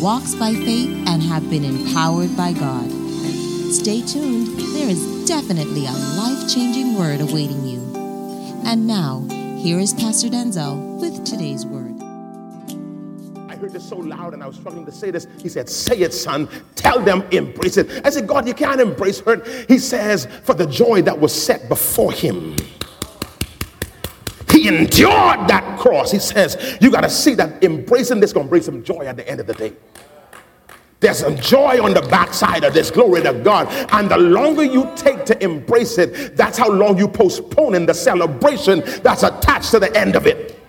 walks by faith, and have been empowered by God. Stay tuned, there is definitely a life changing word awaiting you. And now, here is Pastor Denczil with today's word. I heard this so loud and I was struggling to say this. He said, Say it, son. Tell them, embrace it. I said, God, you can't embrace hurt. He says, For the joy that was set before him. Endured that cross. He says, You got to see that embracing this going to bring some joy at the end of the day. There's some joy on the backside of this. Glory to God. And the longer you take to embrace it, that's how long you postpone in the celebration that's attached to the end of it.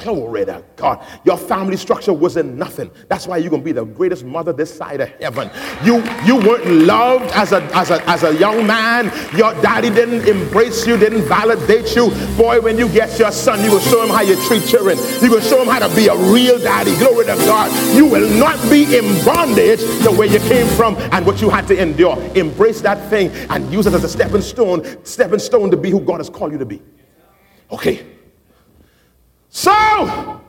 Glory to God. Your family structure wasn't nothing. That's why you're gonna be the greatest mother this side of heaven. You you weren't loved as a as a as a young man. Your daddy didn't embrace you, didn't validate you. Boy, when you get your son, you will show him how you treat children. You will show him how to be a real daddy. Glory to God. You will not be in bondage to where you came from and what you had to endure. Embrace that thing and use it as a stepping stone, stepping stone to be who God has called you to be. Okay. So,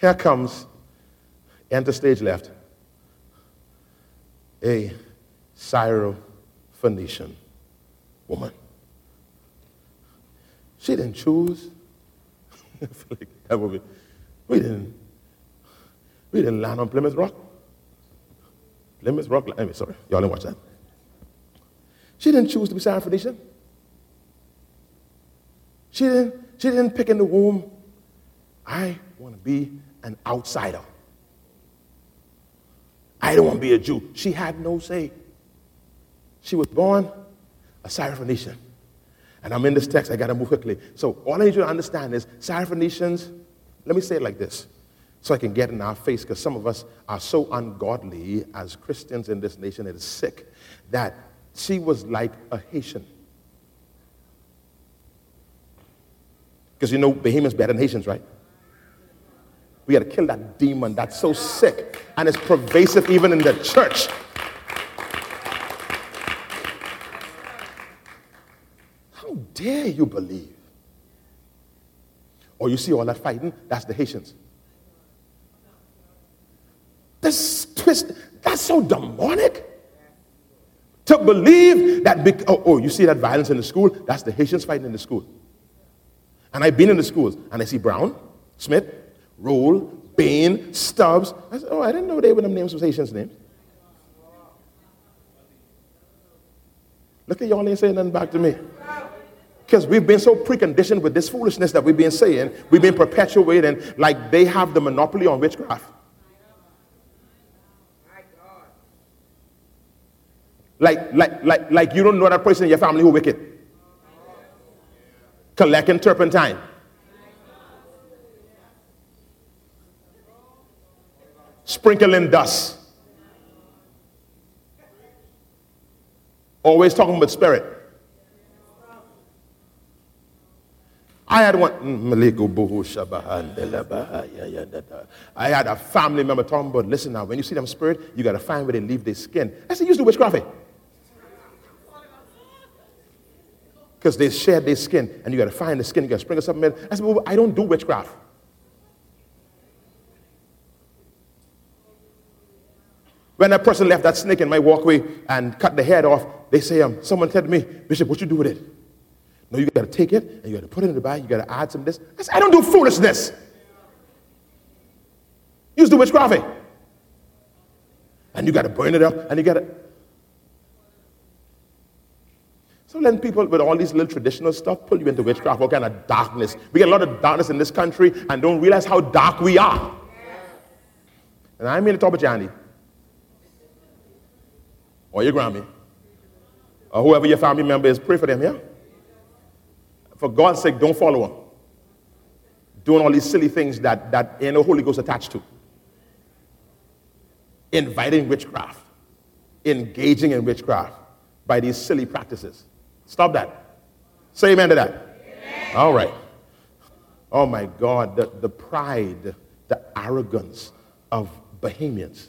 here comes, enter stage left, a Syro-Phoenician woman. She didn't choose. we didn't. We didn't land on Plymouth Rock. Plymouth Rock. I mean, sorry, y'all didn't watch that. She didn't choose to be Syro-Phoenician. She didn't. She didn't pick in the womb. I want to be an outsider. I don't want to be a Jew. She had no say. She was born a Syrophoenician. And I'm in this text, I got to move quickly. So, all I need you to understand is Syrophoenicians, let me say it like this so I can get in our face, because some of us are so ungodly as Christians in this nation, it is sick, that she was like a Haitian. Because you know Bahamians better than Haitians, right? We got to kill that demon that's so sick and it's pervasive even in the church. How dare you believe? Or you see all that fighting, that's the Haitians. This twist, that's so demonic. To believe that, be- oh, oh, you see that violence in the school, that's the Haitians fighting in the school. And I've been in the schools and I see Brown, Smith, Rolle, Bain, Stubbs. I said, oh, I didn't know they were them names was Haitians' names. Look at y'all ain't saying nothing back to me. Because we've been so preconditioned with this foolishness that we've been saying, we've been perpetuating like they have the monopoly on witchcraft. Like, like, like, like you don't know that person in your family who wicked collecting turpentine. Sprinkling dust. Always talking about spirit. I had one. Mm, I had a family member talking about, listen now, when you see them spirit, you got to find where they leave their skin. I said, use the witchcraft eh? Because they shed their skin and you got to find the skin, you got to sprinkle something in. I said, well, I don't do witchcraft. When that person left that snake in my walkway and cut the head off, they say, um, someone said to me, Bishop, what you do with it? No, you got to take it and you got to put it in the bag, you got to add some this. I said, I don't do foolishness. Use the witchcraft. And you got to burn it up and you got to. So letting people with all these little traditional stuff pull you into witchcraft, what kind of darkness. We get a lot of darkness in this country and don't realize how dark we are. And I mean to talk about Johnny. Or your Grammy. Or whoever your family member is, pray for them, yeah? For God's sake, don't follow them. Doing all these silly things that, that ain't no Holy Ghost attached to. Inviting witchcraft. Engaging in witchcraft by these silly practices. Stop that. Say amen to that. Amen. All right. Oh my God, the, the pride, the arrogance of Bahamians.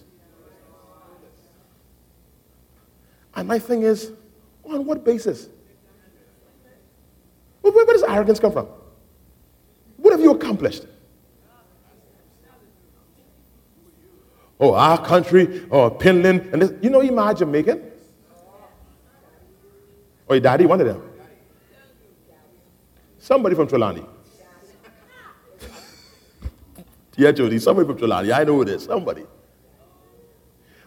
And my thing is, on what basis? Where, where does arrogance come from? What have you accomplished? Oh, our country, or oh, Pinland, and this, you know, you are Jamaican. Or your daddy, one of them. Somebody from Trelawny. yeah, Jody, somebody from Trelawny. I know who it is. Somebody.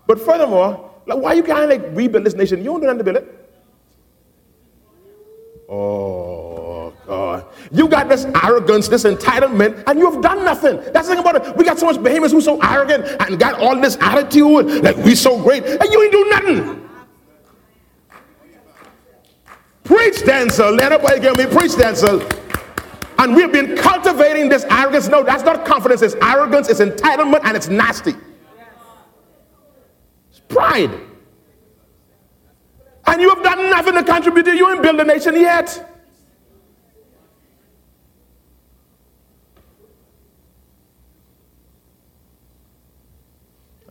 But furthermore, like, why you can't like rebuild this nation? You don't do nothing to build it. Oh God. You got this arrogance, this entitlement, and you have done nothing. That's the thing about it. We got so much Bahamians who's so arrogant and got all this attitude, like we so great, and you ain't do nothing. Preach, Denczil. Let everybody give me preach, Denczil. And we've been cultivating this arrogance. No, that's not confidence. It's arrogance, it's entitlement, and it's nasty. It's pride. And you have done nothing to contribute you and build a nation yet.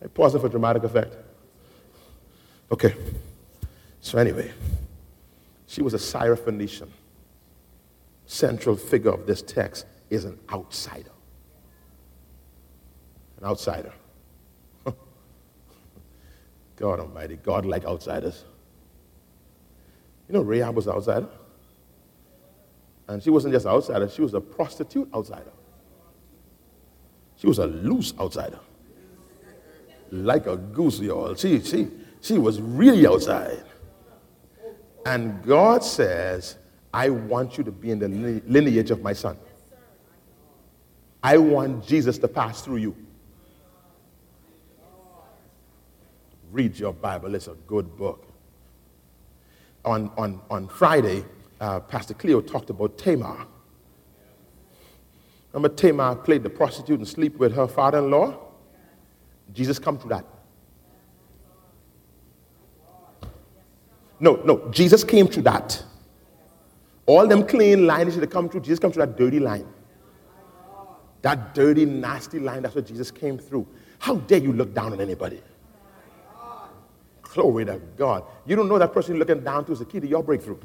I pause it for dramatic effect. Okay. So anyway. She was a Syrophoenician. Central figure of this text is an outsider. An outsider. God Almighty, God like outsiders. You know, Rahab was an outsider. And she wasn't just an outsider, she was a prostitute outsider. She was a loose outsider. Like a goose, y'all. She, she, she was really outside. And God says, I want you to be in the lineage of my son. I want Jesus to pass through you. Read your Bible, it's a good book. On, on, on Friday, uh, Pastor Cleo talked about Tamar. Remember, Tamar played the prostitute and sleep with her father in law? Jesus come through that. No, no. Jesus came through that. All them clean lines should have come through. Jesus come through that dirty line. That dirty, nasty line, that's what Jesus came through. How dare you look down on anybody? Glory to God. You don't know that person looking down to is the key to your breakthrough.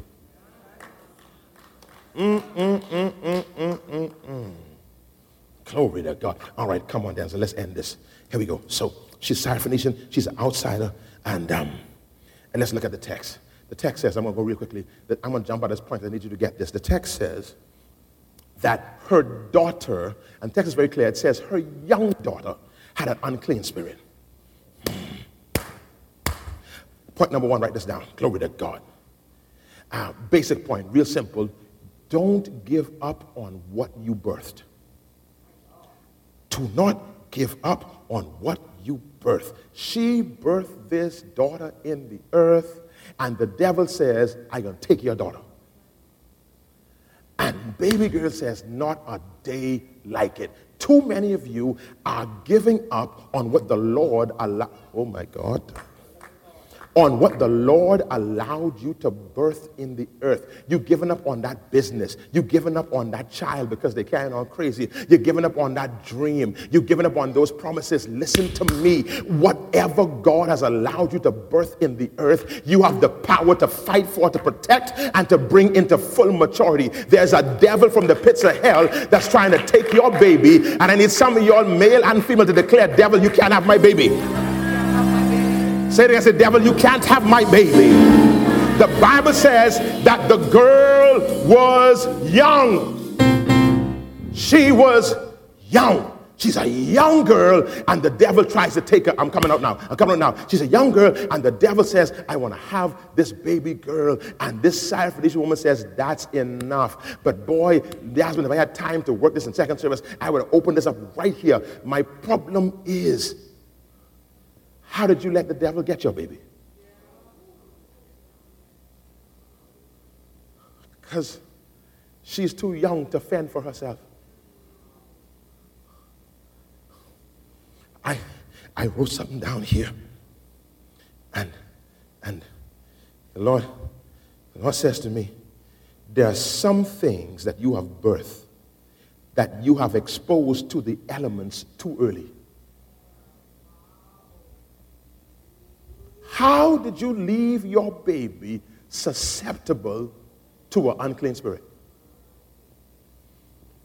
Mm, mm, mm, mm, mm, mm, mm. Glory to God. All right, come on, Denczil. Let's end this. Here we go. So she's Syrophoenician. She's an outsider. And um, and let's look at the text. The text says, I'm going to go real quickly, that I'm going to jump at this point. I need you to get this. The text says that her daughter, and text is very clear, it says her young daughter had an unclean spirit. Point number one, write this down. Glory to God. Uh, basic point, real simple. Don't give up on what you birthed. Do not give up on what you birth. She birthed this daughter in the earth, and the devil says, I'm going to take your daughter. And baby girl says, Not a day like it. Too many of you are giving up on what the Lord allowed. Oh my God on what the Lord allowed you to birth in the earth. You've given up on that business. You've given up on that child because they're carrying on crazy. You've given up on that dream. You've given up on those promises. Listen to me. Whatever God has allowed you to birth in the earth, you have the power to fight for, to protect, and to bring into full maturity. There's a devil from the pits of hell that's trying to take your baby, and I need some of y'all, male and female, to declare, Devil, you can't have my baby. Say again, say, devil, you can't have my baby. The Bible says that the girl was young. She was young. She's a young girl, and the devil tries to take her. I'm coming out now. I'm coming out now. She's a young girl, and the devil says, I want to have this baby girl. And this this woman says, That's enough. But boy, the husband, if I had time to work this in second service, I would have opened this up right here. My problem is, how did you let the devil get your baby? Because she's too young to fend for herself. I, I wrote something down here. And, and the Lord, the Lord says to me, there are some things that you have birthed that you have exposed to the elements too early. How did you leave your baby susceptible to an unclean spirit?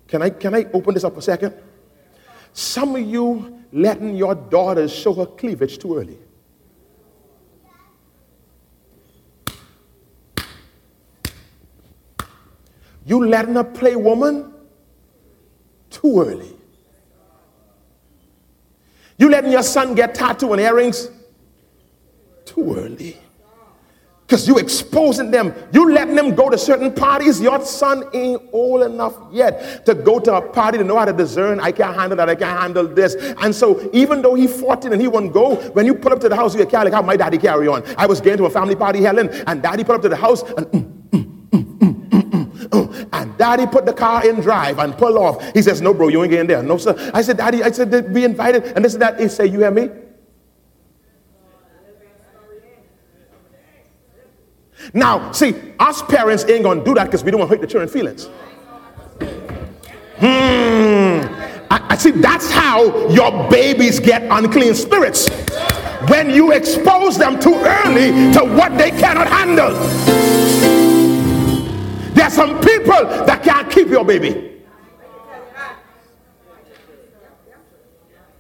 Can I, can I open this up a second? Some of you letting your daughters show her cleavage too early. You letting her play woman too early. You letting your son get tattoo and earrings too early. Because you exposing them. You letting them go to certain parties. Your son ain't old enough yet to go to a party to know how to discern. I can't handle that. I can't handle this. And so even though he 14 and he won't go, when you pull up to the house, you can't like how my daddy carry on. I was going to a family party, Helen, and daddy put up to the house and mm, mm, mm, and daddy put the car in drive and pull off. He says, no, bro, you ain't getting there. No, sir. I said, daddy, I said, be invited. And this and that. He said, you hear me? Now, see, us parents ain't gonna do that because we don't want to hurt the children's feelings. Hmm. I, I see that's how your babies get unclean spirits. When you expose them too early to what they cannot handle. There are some people that can't keep your baby.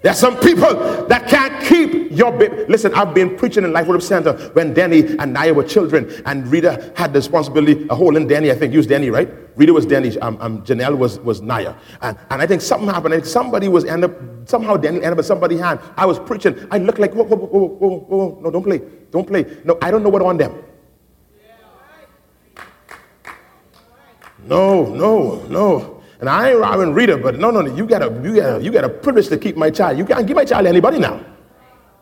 There's some people that can't keep your baby. Listen, I've been preaching in Life Worship Center when Danny and Naya were children, and Rita had the responsibility, a whole in Danny, I think, was Danny, right? Rita was Danny, um, um, Janelle was, was Naya. And, and I think something happened. I think somebody was end up, somehow Danny ended up at somebody's hand. I was preaching. I looked like, whoa, whoa, whoa, whoa, whoa, no, don't play. Don't play. No, I don't know what on them. No, no, no. And I ain't robbing Rita, but no, no, no, you got a, you got a, you got a privilege to keep my child. You can't give my child to anybody now.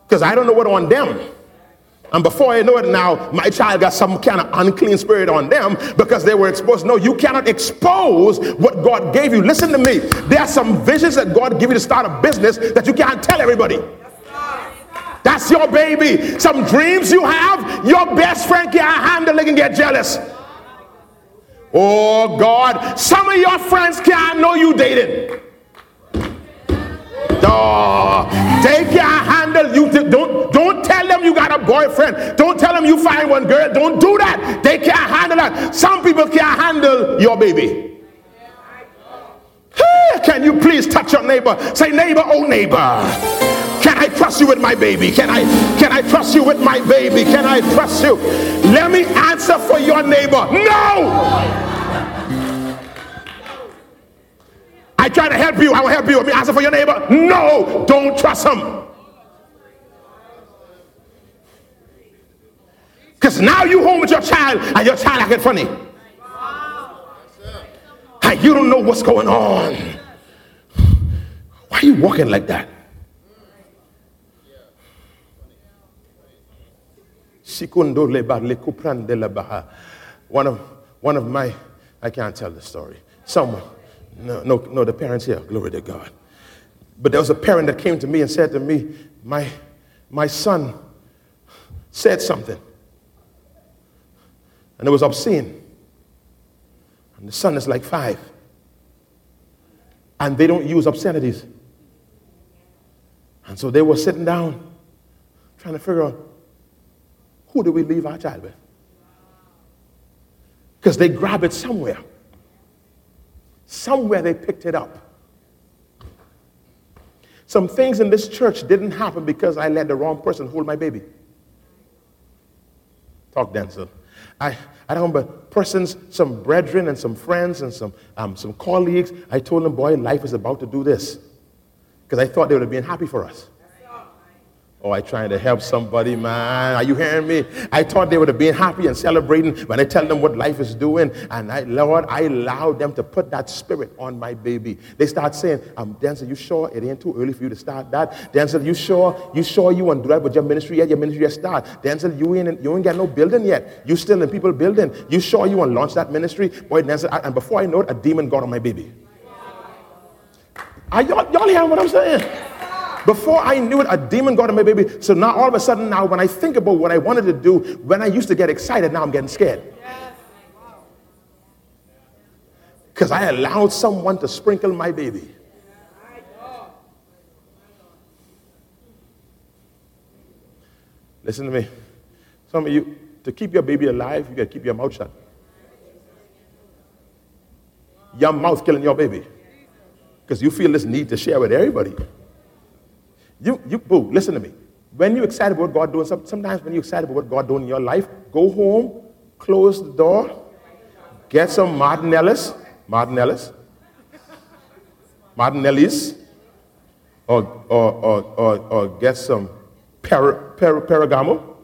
Because I don't know what on them. And before I know it now, my child got some kind of unclean spirit on them because they were exposed. No, you cannot expose what God gave you. Listen to me. There are some visions that God gave you to start a business that you can't tell everybody. That's your baby. Some dreams you have, your best friend can't handle. it and get jealous. Oh God, some of your friends can't know you dating. Oh, they can't handle you. Don't don't tell them you got a boyfriend. Don't tell them you find one girl. Don't do that. They can't handle that. Some people can't handle your baby. Can you please touch your neighbor? Say, neighbor, oh neighbor. Can I trust you with my baby? Can I can I trust you with my baby? Can I trust you? Let me answer for your neighbor. No! I try to help you. I will help you. Let me answer for your neighbor. No, don't trust him. Because now you home with your child and your child acting funny. And you don't know what's going on. Why are you walking like that? One of, one of my, I can't tell the story. Someone, no, no, no, the parents here, glory to God. But there was a parent that came to me and said to me, My, my son said something. And it was obscene. And the son is like five. And they don't use obscenities. And so they were sitting down trying to figure out who do we leave our child with? Because they grab it somewhere. Somewhere they picked it up. Some things in this church didn't happen because I let the wrong person hold my baby. Talk, Denczil. I, I remember persons, some brethren and some friends and some, um, some colleagues. I told them, boy, life is about to do this. Because I thought they would have been happy for us. Oh, I trying to help somebody, man. Are you hearing me? I thought they would have been happy and celebrating when I tell them what life is doing. And I, Lord, I allowed them to put that spirit on my baby. They start saying, um, Denczil, you sure it ain't too early for you to start that? Denczil, you sure, you sure you want to do that with your ministry yet? Your ministry yet start. Denczil, you ain't, you ain't got no building yet. You still in people building. You sure you want to launch that ministry? Boy, Denczil, I, and before I know it, a demon got on my baby. Are y'all, y'all hearing what I'm saying? Before I knew it, a demon got on my baby. So now all of a sudden, now when I think about what I wanted to do, when I used to get excited, now I'm getting scared. Because I allowed someone to sprinkle my baby. Listen to me. Some of you, to keep your baby alive, you got to keep your mouth shut. Your mouth killing your baby. Because you feel this need to share with everybody. You, you, boo, listen to me. When you're excited about God doing, something, sometimes when you're excited about what God doing in your life, go home, close the door, get some Martinellis, Martinellis, Martin Ellis, Martin Ellis, or, or, or, or, or get some per, per, Perigamo.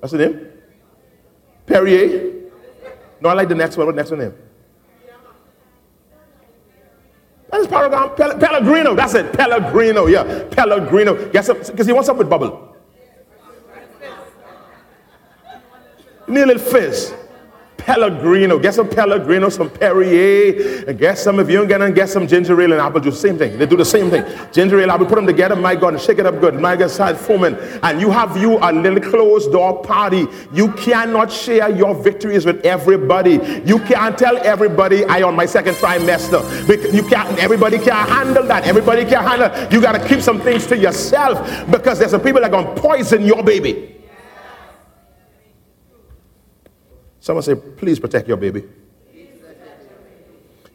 What's the name? Perrier. No, I like the next one. What next one name? That's Paragon um, Pel- Pellegrino. That's it. Pellegrino. Yeah. Pellegrino. Guess because he wants up with bubble. A fizz. Pellegrino. Get some Pellegrino, some Perrier, and get some, if you don't get none, get some ginger ale and apple juice. Same thing. They do the same thing. Ginger ale, apple, put them together, my God, and shake it up good. My God, start foaming. And you have you a little closed door party. You cannot share your victories with everybody. You can't tell everybody I on my second trimester. You can't, everybody can't handle that. Everybody can't handle You got to keep some things to yourself because there's some people that are going to poison your baby. Someone say, please protect your baby.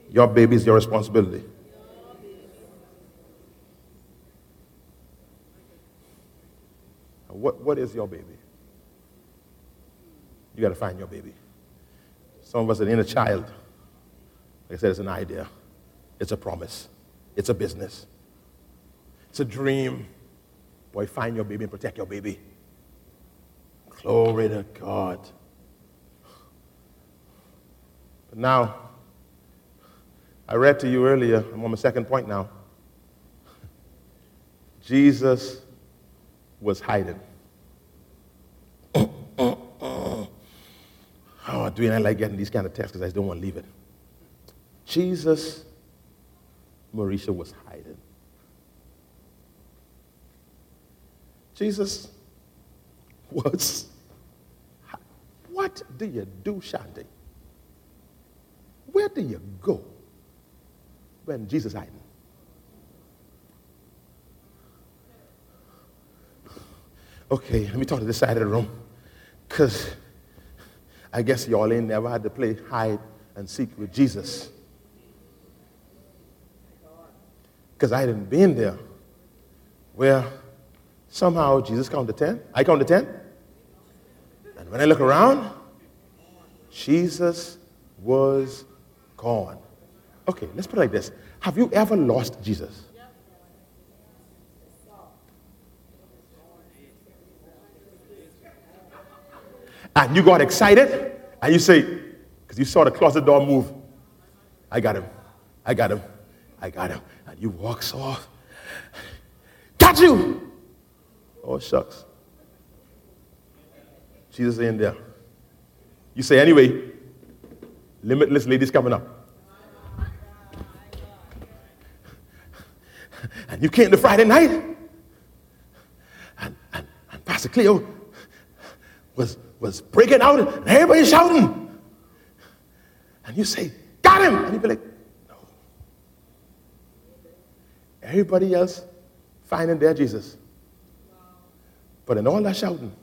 Your baby is your responsibility. What, what is your baby? You got to find your baby. Some of us are in a child. Like I said, it's an idea, it's a promise, it's a business, it's a dream. Boy, find your baby and protect your baby. Glory to God. But now, I read to you earlier, I'm on my second point now. Jesus was hiding. oh, Dwayne, I like getting these kind of texts because I just don't want to leave it. Jesus, Mauricia was hiding. Jesus was. What do you do, Shanti? Where do you go when Jesus hiding? Okay, let me talk to this side of the room. Because I guess y'all ain't never had to play hide and seek with Jesus. Because I hadn't been there where somehow Jesus counted 10. I counted 10. And when I look around, Jesus was gone. Okay, let's put it like this Have you ever lost Jesus? And you got excited and you say, because you saw the closet door move, I got him, I got him, I got him. And you walk off. Got you! Oh, shucks. Jesus ain't there. You say, anyway, Limitless ladies coming up. And you came to Friday night, and, and, and Pastor Cleo was, was breaking out, and everybody shouting. And you say, Got him! And you be like, No. Everybody else finding their Jesus. But in all that shouting,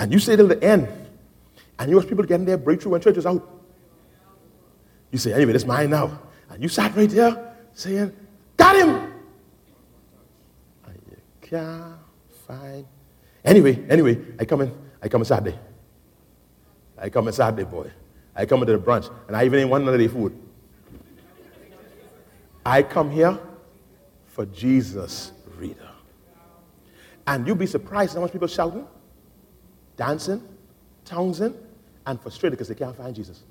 And you stay till the end, and you watch people getting their breakthrough when church is out. You say, anyway, it's mine now. And you sat right there saying, Got him! And you can't find. Anyway, anyway, I come in, I come in Saturday. I come in Saturday, boy. I come into the brunch, and I even ain't want none of their food. I come here for Jesus reader. And you'll be surprised how much people shouting, dancing, tonguing, and frustrated because they can't find Jesus.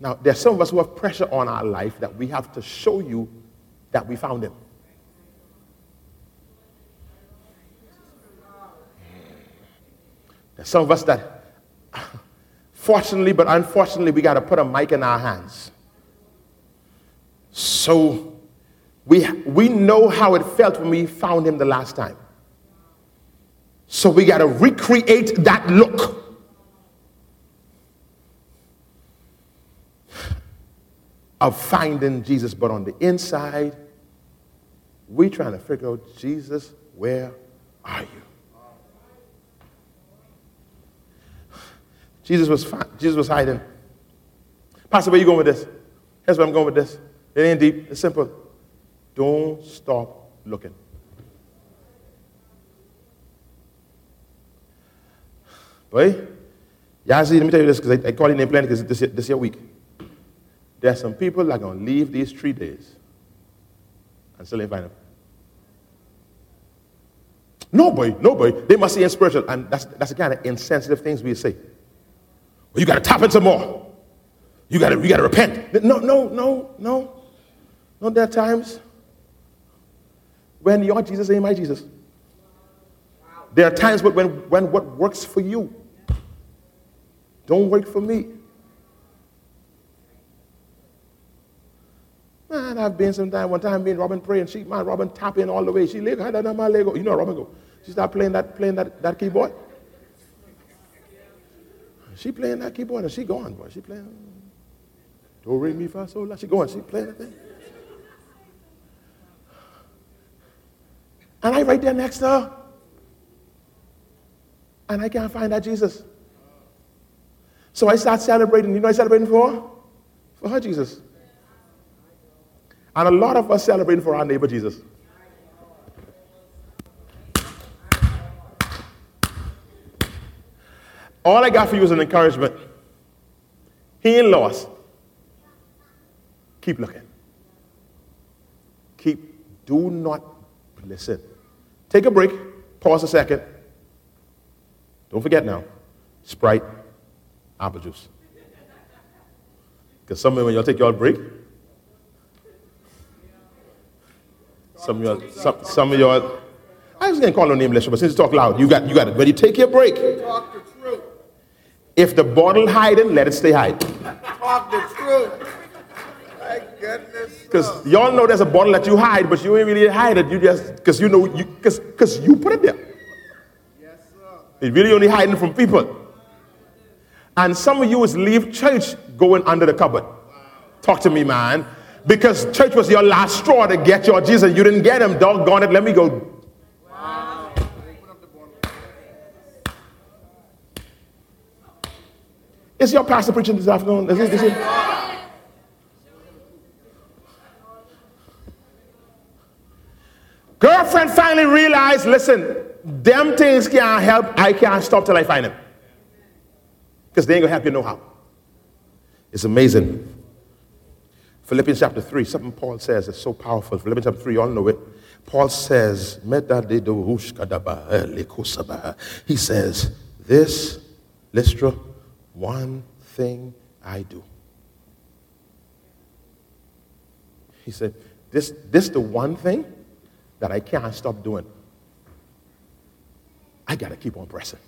Now, there's some of us who have pressure on our life that we have to show you that we found him. There's some of us that, fortunately but unfortunately, we got to put a mic in our hands. So we, we know how it felt when we found him the last time. So we got to recreate that look. Of finding Jesus, but on the inside, we trying to figure out, Jesus, where are you? Jesus was, Jesus was hiding. Pastor, where you going with this? Here's where I'm going with this. It ain't deep. It's simple. Don't stop looking. Boy, Yazzie, let me tell you this because I, I call your name plenty because this, this year week. There's some people that are going to leave these three days and still ain't find them. No, boy, no, boy. They must see spiritual. And that's, that's the kind of insensitive things we say. Well, you got to tap into more. You got to you got to repent. No, no, no, no. No, there are times when your Jesus ain't my Jesus. There are times when, when what works for you don't work for me. Man, I've been sometime, one time me and Robin praying, she, man, Robin tapping all the way. She leg, my leg. You know Robin go. She start playing that, playing that, that keyboard. She playing that keyboard and she going, boy. She playing. Do re mi fa sol oh, la. She going. She playing that thing. And I right there next to her. And I can't find that Jesus. So I start celebrating. You know I celebrating for? For her Jesus. And a lot of us celebrating for our neighbor Jesus. All I got for you is an encouragement. He ain't lost. Keep looking. Keep, do not listen. Take a break, pause a second. Don't forget now Sprite, apple juice. Because some of you, when y'all take your break, some of y'all, some, some of y'all, I was going to call no name, but since you talk loud, you got, you got it. When you take your break, if the bottle hiding, let it stay hiding. Talk the truth. Because y'all know there's a bottle that you hide, but you ain't really hide it. You just because you know you because you put it there. Yes, sir. It really only hiding from people. And some of you is leave church going under the cupboard. Talk to me, man. Because church was your last straw to get your Jesus. You didn't get him. Doggone it. Let me go Is your pastor preaching this afternoon? Is? Girlfriend finally realized, listen, them things can't help. I can't stop till I find them. Because they ain't to help you know how. It's amazing. Philippians chapter 3, something Paul says is so powerful. Philippians chapter 3, you all know it. Paul says, he says, this, Lystra, one thing I do. He said, this, this the one thing that I can't stop doing. I got to keep on pressing.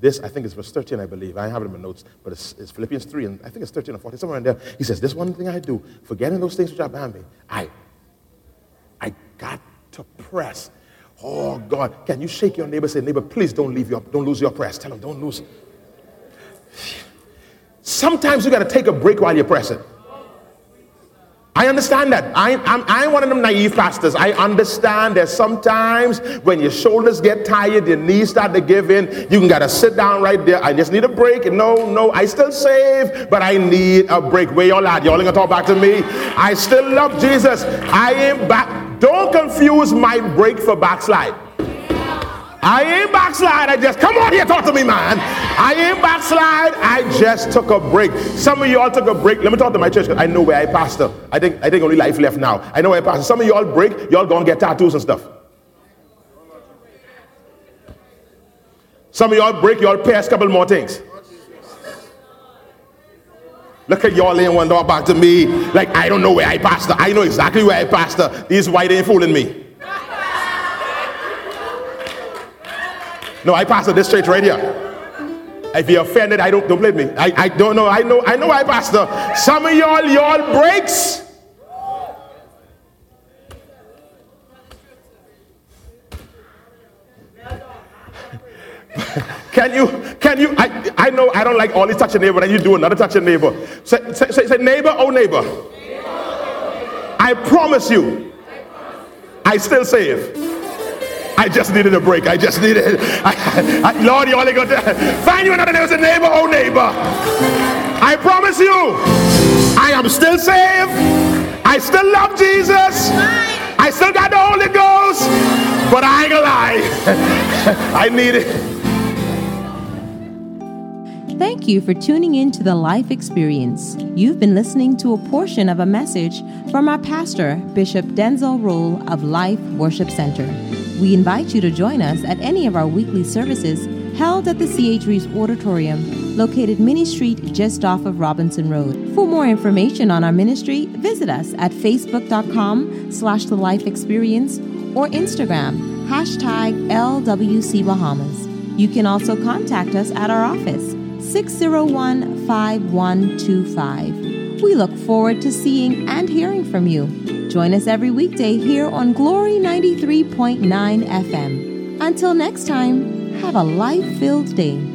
This, I think, is verse 13, I believe. I have it in my notes, but it's, it's, Philippians 3, and I think it's 13 or 14, somewhere in there. He says, This one thing I do, forgetting those things which are behind me, I, I got to press Oh God, can you shake your neighbor? Say, neighbor, please don't leave your, don't lose your press. Tell him, don't lose. Sometimes you got to take a break while you're pressing. I understand that. I, I'm, I ain't one of them naive pastors. I understand that sometimes when your shoulders get tired, your knees start to give in, you can gotta sit down right there. I just need a break. No, no, I still save, but I need a break. Where y'all at? Y'all ain't gonna talk back to me. I still love Jesus. I ain't back. Don't confuse my break for backslide. I ain't backslide. I just come on here, talk to me, man. I ain't backslide. I just took a break. Some of y'all took a break. Let me talk to my church. I know where I pastor. I think I think only life left now. I know where I pastor. Some of y'all break. Y'all go and get tattoos and stuff. Some of y'all break. Y'all pass a couple more things. Look at y'all laying one door back to me like I don't know where I pastor. I know exactly where I pastor. These white ain't fooling me. No, I pastor this church right here. If you're offended, I don't don't blame me. I, I don't know. I know I know I pastor. Some of y'all y'all breaks. Can you, can you, I, I know I don't like only touch a neighbor, and you do another touch a neighbor. Say, say, say, say neighbor, oh neighbor. I promise you, I still save. I just needed a break. I just needed, I, I, Lord, you only got to find you another neighbor, neighbor, oh neighbor. I promise you, I am still saved. I still love Jesus. I still got the Holy Ghost, but I ain't gonna lie. I need it. Thank you for tuning in to the Life Experience. You've been listening to a portion of a message from our pastor, Bishop Denczil Rolle of Life Worship Center. We invite you to join us at any of our weekly services held at the C.H. Reeves Auditorium, located Minnie Street just off of Robinson Road. For more information on our ministry, visit us at facebook.com slash the life experience or Instagram, hashtag LWC Bahamas. You can also contact us at our office, 601 5125. We look forward to seeing and hearing from you. Join us every weekday here on Glory 93.9 FM. Until next time, have a life filled day.